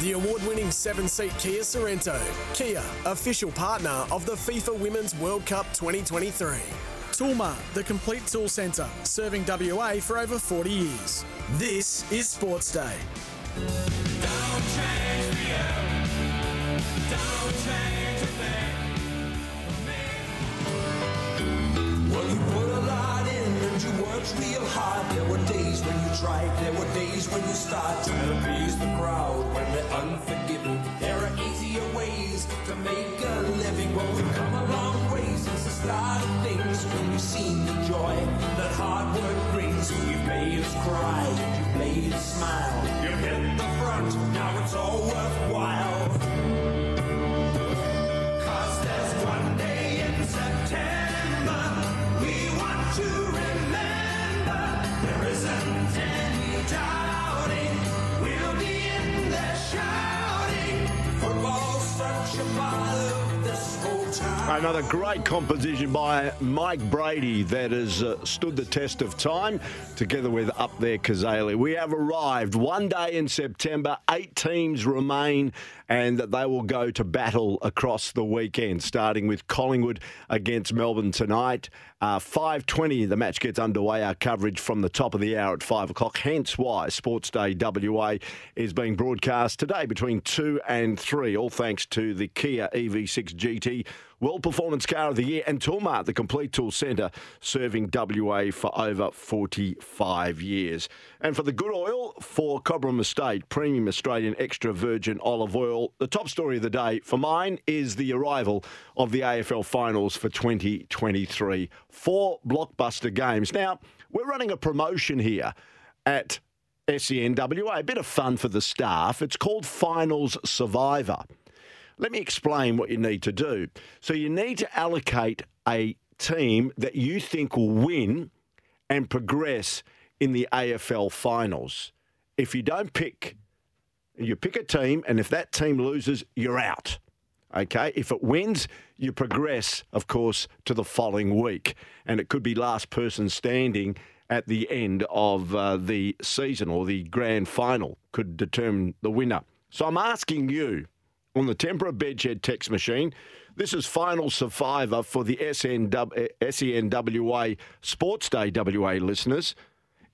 the award winning seven seat Kia Sorrento. Kia, official partner of the FIFA Women's World Cup 2023. Toolmart, the complete tool centre, serving WA for over 40 years. This is Sports Day. Well, you put a lot in and you worked real hard. There were days there were days when you started to please the crowd when they're unforgiving. There are easier ways to make a living. Well, we've come a long way since the start of things when we've seen the joy that hard work brings. You've made us cry, you've made us smile. You've hit the front, now it's all worthwhile. Cause there's one day in September we want to isn't Another great composition by Mike Brady that has uh, stood the test of time, together with Up There Cazaly. We have arrived one day in September. Eight teams remain, and they will go to battle across the weekend, starting with Collingwood against Melbourne tonight. Uh, 5.20, the match gets underway. Our coverage from the top of the hour at 5 o'clock, hence why Sports Day WA is being broadcast today between 2 and 3, all thanks to the Kia EV6 GT World Performance Car of the Year and Toolmart, the complete tool centre, serving WA for over 45 years. And for the good oil, for Cobram Estate, premium Australian extra virgin olive oil, the top story of the day for mine is the arrival of the AFL finals for 2023. Four blockbuster games. Now, we're running a promotion here at SENWA, a bit of fun for the staff. It's called Finals Survivor. Let me explain what you need to do. So, you need to allocate a team that you think will win and progress in the AFL finals. If you don't pick, you pick a team, and if that team loses, you're out. Okay, if it wins, you progress, of course, to the following week, and it could be last person standing at the end of uh, the season or the grand final could determine the winner. So I'm asking you on the Tempur Bedshed text machine. This is final survivor for the SNW, uh, SENWA Sports Day WA listeners.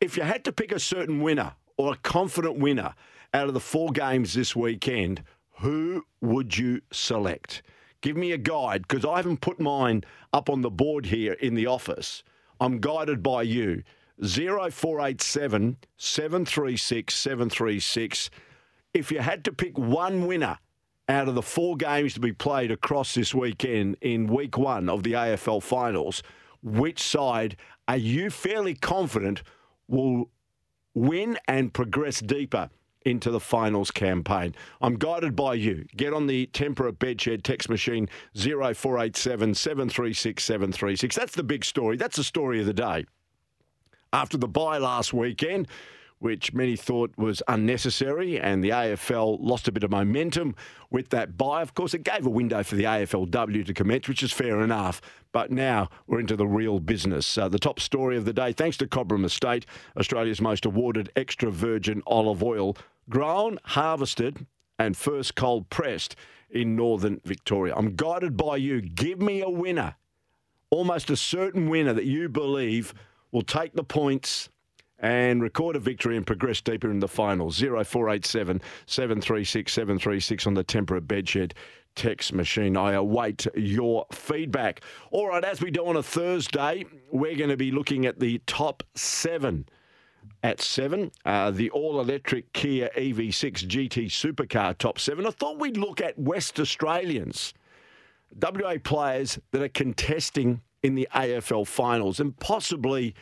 If you had to pick a certain winner or a confident winner out of the four games this weekend, who would you select? Give me a guide because I haven't put mine up on the board here in the office. I'm guided by you. 0487 736 736. If you had to pick one winner out of the four games to be played across this weekend in week one of the AFL finals, which side are you fairly confident will win and progress deeper into the finals campaign? I'm guided by you. Get on the Tempur Bedshed text machine 0487 736 736. That's the big story. That's the story of the day. After the bye last weekend, which many thought was unnecessary, and the AFL lost a bit of momentum with that buy. Of course, it gave a window for the AFLW to commence, which is fair enough. But now we're into the real business. Uh, the top story of the day, thanks to Cobram Estate, Australia's most awarded extra virgin olive oil, grown, harvested, and first cold pressed in northern Victoria. I'm guided by you. Give me a winner, almost a certain winner that you believe will take the points and record a victory and progress deeper in the finals. 0487 736 736 on the Tempur Bedshed text machine. I await your feedback. All right, as we do on a Thursday, we're going to be looking at the top seven. At seven, uh, the all electric Kia EV6 GT supercar top seven. I thought we'd look at West Australians, WA players that are contesting in the AFL finals and possibly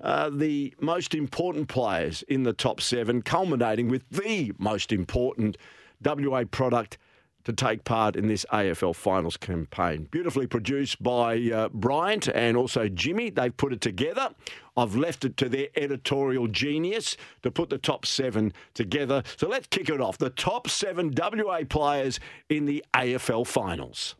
the most important players in the top seven, culminating with the most important WA product to take part in this AFL finals campaign. Beautifully produced by uh, Bryant and also Jimmy. They've put it together. I've left it to their editorial genius to put the top seven together. So let's kick it off. The top seven WA players in the AFL finals.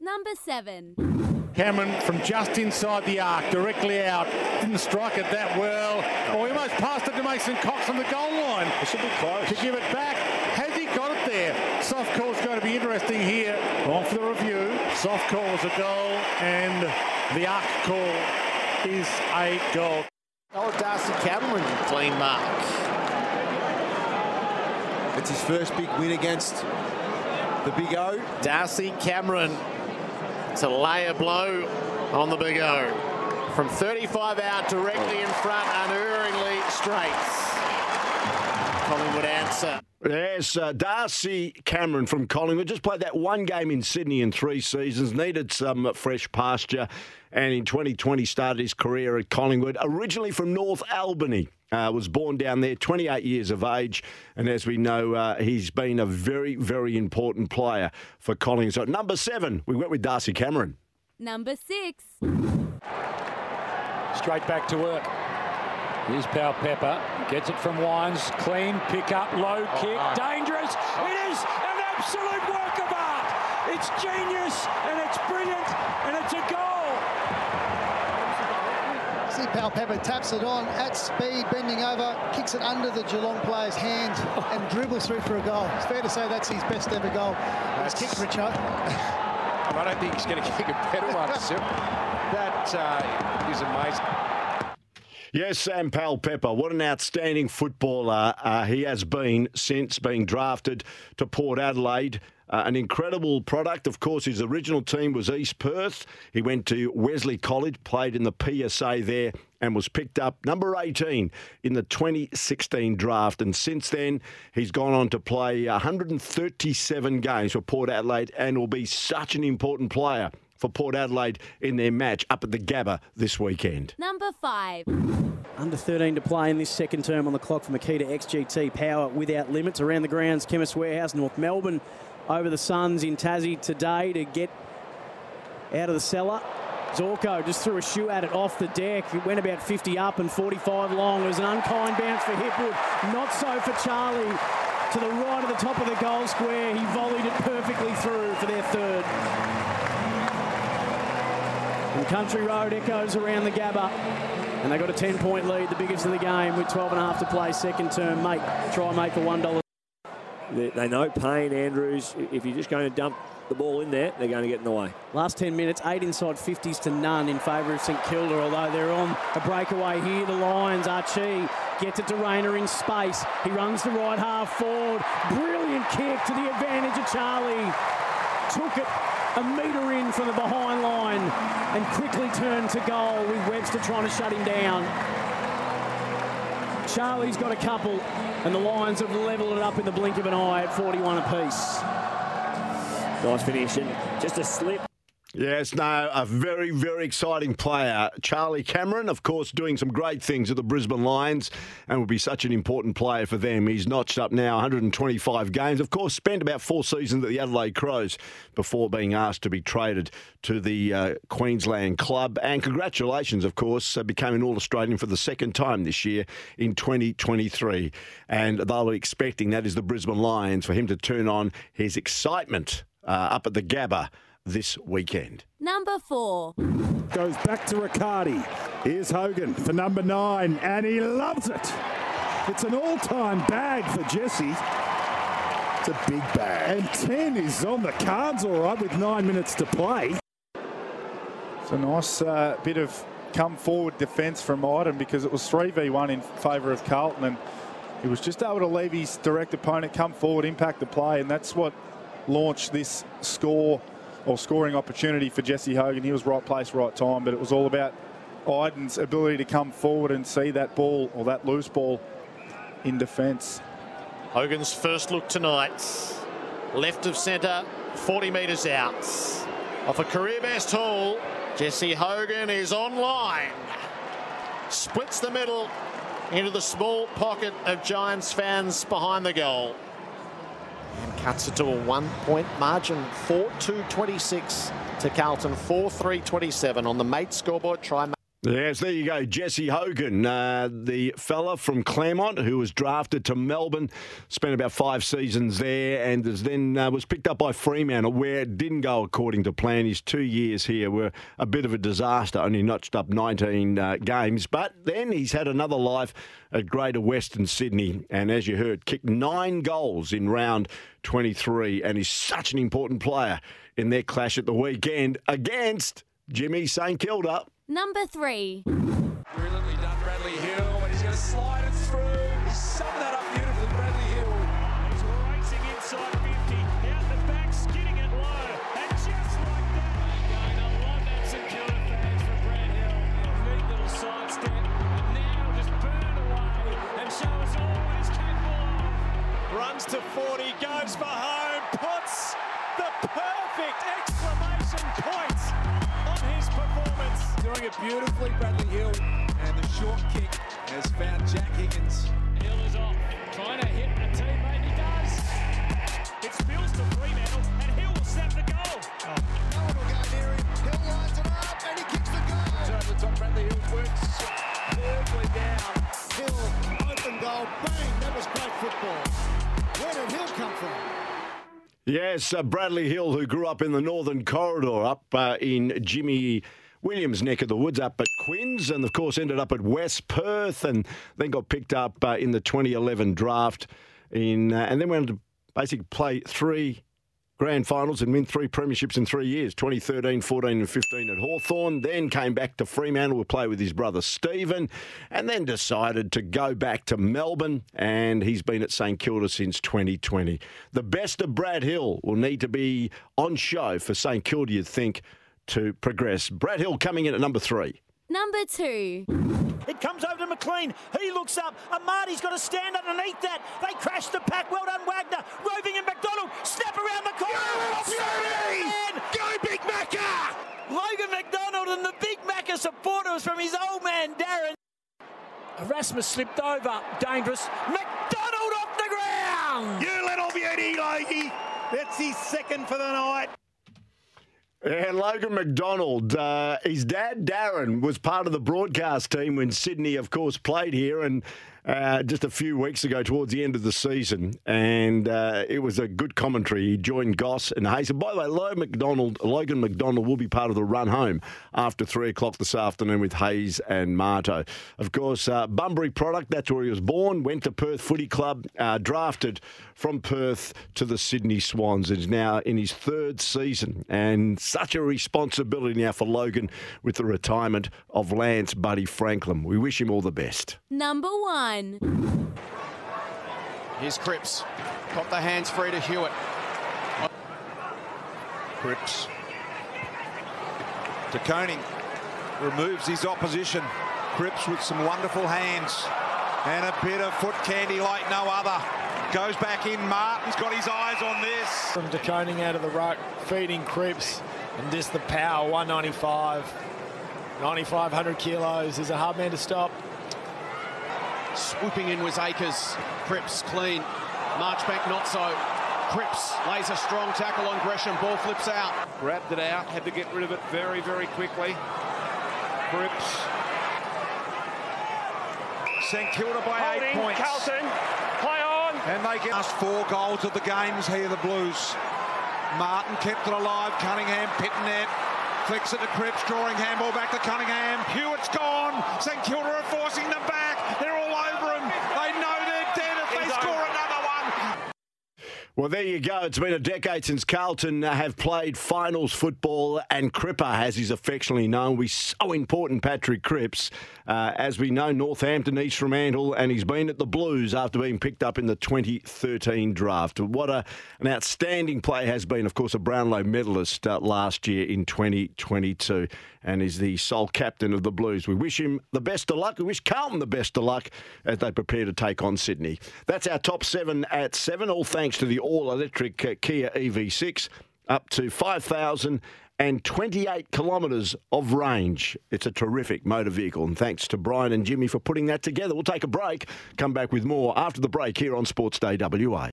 Number seven. Cameron from just inside the arc, directly out. Didn't strike it that well. Oh, he almost passed it to Mason Cox on the goal line. This will be close. To give it back. Has he got it there. Soft call's going to be interesting here. On for the review. Soft call is a goal, and the arc call is a goal. Oh, Darcy Cameron, clean mark. It's his first big win against the Big O. Darcy Cameron to lay a blow on the Big O. From 35 out, directly in front, unerringly straight. Collingwood answer. Yes, uh, Darcy Cameron from Collingwood just played that one game in Sydney in three seasons, needed some fresh pasture, and in 2020 started his career at Collingwood. Originally from North Albany, uh, was born down there, 28 years of age, and as we know, uh, he's been a very, very important player for Collingwood. So at number seven, we went with Darcy Cameron. Number six. Straight back to work. Here's Powell-Pepper. Gets it from Wines. Clean pick up, low kick. Dangerous. It is an absolute work of art. It's genius and it's brilliant and it's a goal. See Powell-Pepper taps it on at speed, bending over, kicks it under the Geelong player's hand and dribbles through for a goal. It's fair to say that's his best ever goal. He's kicked Richo. I don't think he's going to kick a better one, Sim. That uh, is amazing. Yes, Sam Powell-Pepper, what an outstanding footballer uh, he has been since being drafted to Port Adelaide. Uh, an incredible product. Of course, his original team was East Perth. He went to Wesley College, played in the PSA there, and was picked up number 18 in the 2016 draft. And since then, he's gone on to play 137 games for Port Adelaide and will be such an important player for Port Adelaide in their match up at the Gabba this weekend. Number five. Under 13 to play in this second term on the clock for Makita XGT Power without limits around the grounds. Chemist Warehouse, North Melbourne over the Suns in Tassie today to get out of the cellar. Zorko just threw a shoe at it off the deck. It went about 50 up and 45 long. It was an unkind bounce for Hipwood. Not so for Charlie. To the right of the top of the goal square. He volleyed it perfectly through for their third. And Country Road echoes around the Gabba. And they got a 10 point lead, the biggest of the game, with 12 and a half to play, second term. Mate, try make for $1. They, they know Payne, Andrews, if you're just going to dump the ball in there, they're going to get in the way. Last 10 minutes, eight inside 50s to none in favour of St Kilda, although they're on a breakaway here. The Lions, Archie gets it to Rayner in space. He runs the right half forward. Brilliant kick to the advantage of Charlie. Took it a metre in from the behind line and quickly turned to goal with Webster trying to shut him down. Charlie's got a couple, and the Lions have levelled it up in the blink of an eye at 41 apiece. Nice finish and just a slip. Yes, no, a very, very exciting player. Charlie Cameron, of course, doing some great things at the Brisbane Lions and will be such an important player for them. He's notched up now 125 games. Of course, spent about four seasons at the Adelaide Crows before being asked to be traded to the uh, Queensland club. And congratulations, of course, uh, became an All Australian for the second time this year in 2023. And they'll be expecting, that is the Brisbane Lions, for him to turn on his excitement uh, up at the Gabba this weekend. Number four. Goes back to Riccardi. Here's Hogan for number nine, and he loves it. It's an all-time bag for Jesse. It's a big bag. And 10 is on the cards, all right, with nine minutes to play. It's a nice uh, bit of come forward defence from Idun because it was 3v1 in favour of Carlton and he was just able to leave his direct opponent come forward, impact the play, and that's what launched this score or scoring opportunity for Jesse Hogan. He was right place, right time, but it was all about Idun's ability to come forward and see that ball or that loose ball in defence. Hogan's first look tonight. Left of centre, 40 metres out. Off a career best haul, Jesse Hogan is online. Splits the middle into the small pocket of Giants fans behind the goal. And cuts it to a one-point margin, 4-2-26 to Carlton, 4-3-27 on the mate scoreboard. Try Yes, there you go. Jesse Hogan, uh, the fella from Claremont who was drafted to Melbourne, spent about five seasons there, and then uh, was picked up by Fremantle, where it didn't go according to plan. His two years here were a bit of a disaster, only notched up 19 uh, games. But then he's had another life at Greater Western Sydney, and as you heard, kicked nine goals in round 23, and he's such an important player in their clash at the weekend against Jimmy St Kilda. Number three. Brilliantly done, Bradley Hill, and he's going to slide it through. He's summed that up beautifully, Bradley Hill. He's racing inside 50, out the back, skidding it low, and just like that. Again, I love that St Kilda fans for Brad Hill. A neat little sidestep, and now just burn away and show us all what he's capable of. Runs to 40, goes for home, Doing it beautifully, Bradley Hill. And the short kick has found Jack Higgins. Hill is off, trying to hit a teammate. He does. It spills to Fremantle, and Hill will snap the goal. No one will go near him. Hill lines it up, and he kicks the goal. Over the top, Bradley Hill's worked superbly down. Hill, open goal, bang, that was great football. Where did Hill come from? Yes, uh, Bradley Hill, who grew up in the Northern Corridor up uh, in Jimmy Williams' neck of the woods up at Quinns, and of course ended up at West Perth, and then got picked up uh, in the 2011 draft, in uh, and then went to basically play three grand finals and win three premierships in three years 2013, 14, and 15 at Hawthorn. Then came back to Fremantle to play with his brother Stephen, and then decided to go back to Melbourne. And he's been at St Kilda since 2020. The best of Brad Hill will need to be on show for St Kilda, you'd think, to progress. Brad Hill coming in at number three. Number two. It comes over to McLean. He looks up. Amartey's got to stand underneath that. They crash the pack. Well done, Wagner. Roving and McDonald. Snap around the corner. Beauty! Go Big Macca! Logan McDonald and the Big Macca supporters from his old man, Darren. Erasmus slipped over. Dangerous. McDonald off the ground. You little beauty, Logie. That's his second for the night. And Logan McDonald, uh, his dad Darren was part of the broadcast team when Sydney, of course, played here, and uh, just a few weeks ago, towards the end of the season, and uh, it was a good commentary. He joined Goss and Hayes. And by the way, Logan McDonald, Logan McDonald will be part of the run home after three o'clock this afternoon with Hayes and Marto. Of course, uh, Bunbury product. That's where he was born. Went to Perth Footy Club, uh, drafted from Perth to the Sydney Swans. and Is now in his third season, and such a responsibility now for Logan with the retirement of Lance Buddy Franklin. We wish him all the best. Number one. Here's Cripps. Got the hands free to Hewett. Cripps. De Koning removes his opposition. Cripps with some wonderful hands and a bit of foot candy like no other. Goes back in. Martin's got his eyes on this. From De Koning out of the ruck, feeding Cripps, and just the power, 195. 9,500 kilos. Is a hard man to stop. Swooping in was Akers. Cripps clean. Marchbank not so. Cripps lays a strong tackle on Gresham. Ball flips out. Grabbed it out. Had to get rid of it very, very quickly. Cripps. St Kilda by Holding, eight points. Carlton, play on. And they get last four goals of the games here, the Blues. Martin kept it alive. Cunningham, Pittonet. Flicks it to Cripps, drawing handball back to Cunningham. Hewett's gone. St Kilda are forcing them back. They're all over him. They know they're dead if they score another one. Well, there you go. It's been a decade since Carlton have played finals football, and Cripper, as he's affectionately known, we so important Patrick Cripps. Uh, as we know, Northampton, East Fremantle, and he's been at the Blues after being picked up in the 2013 draft. What a, an outstanding play has been, of course, a Brownlow medalist uh, last year in 2022, and is the sole captain of the Blues. We wish him the best of luck. We wish Carlton the best of luck as they prepare to take on Sydney. That's our top seven at seven, all thanks to the all electric uh, Kia EV6, up to 5,028 kilometres of range. It's a terrific motor vehicle, and thanks to Brian and Jimmy for putting that together. We'll take a break, come back with more after the break here on Sports Day WA.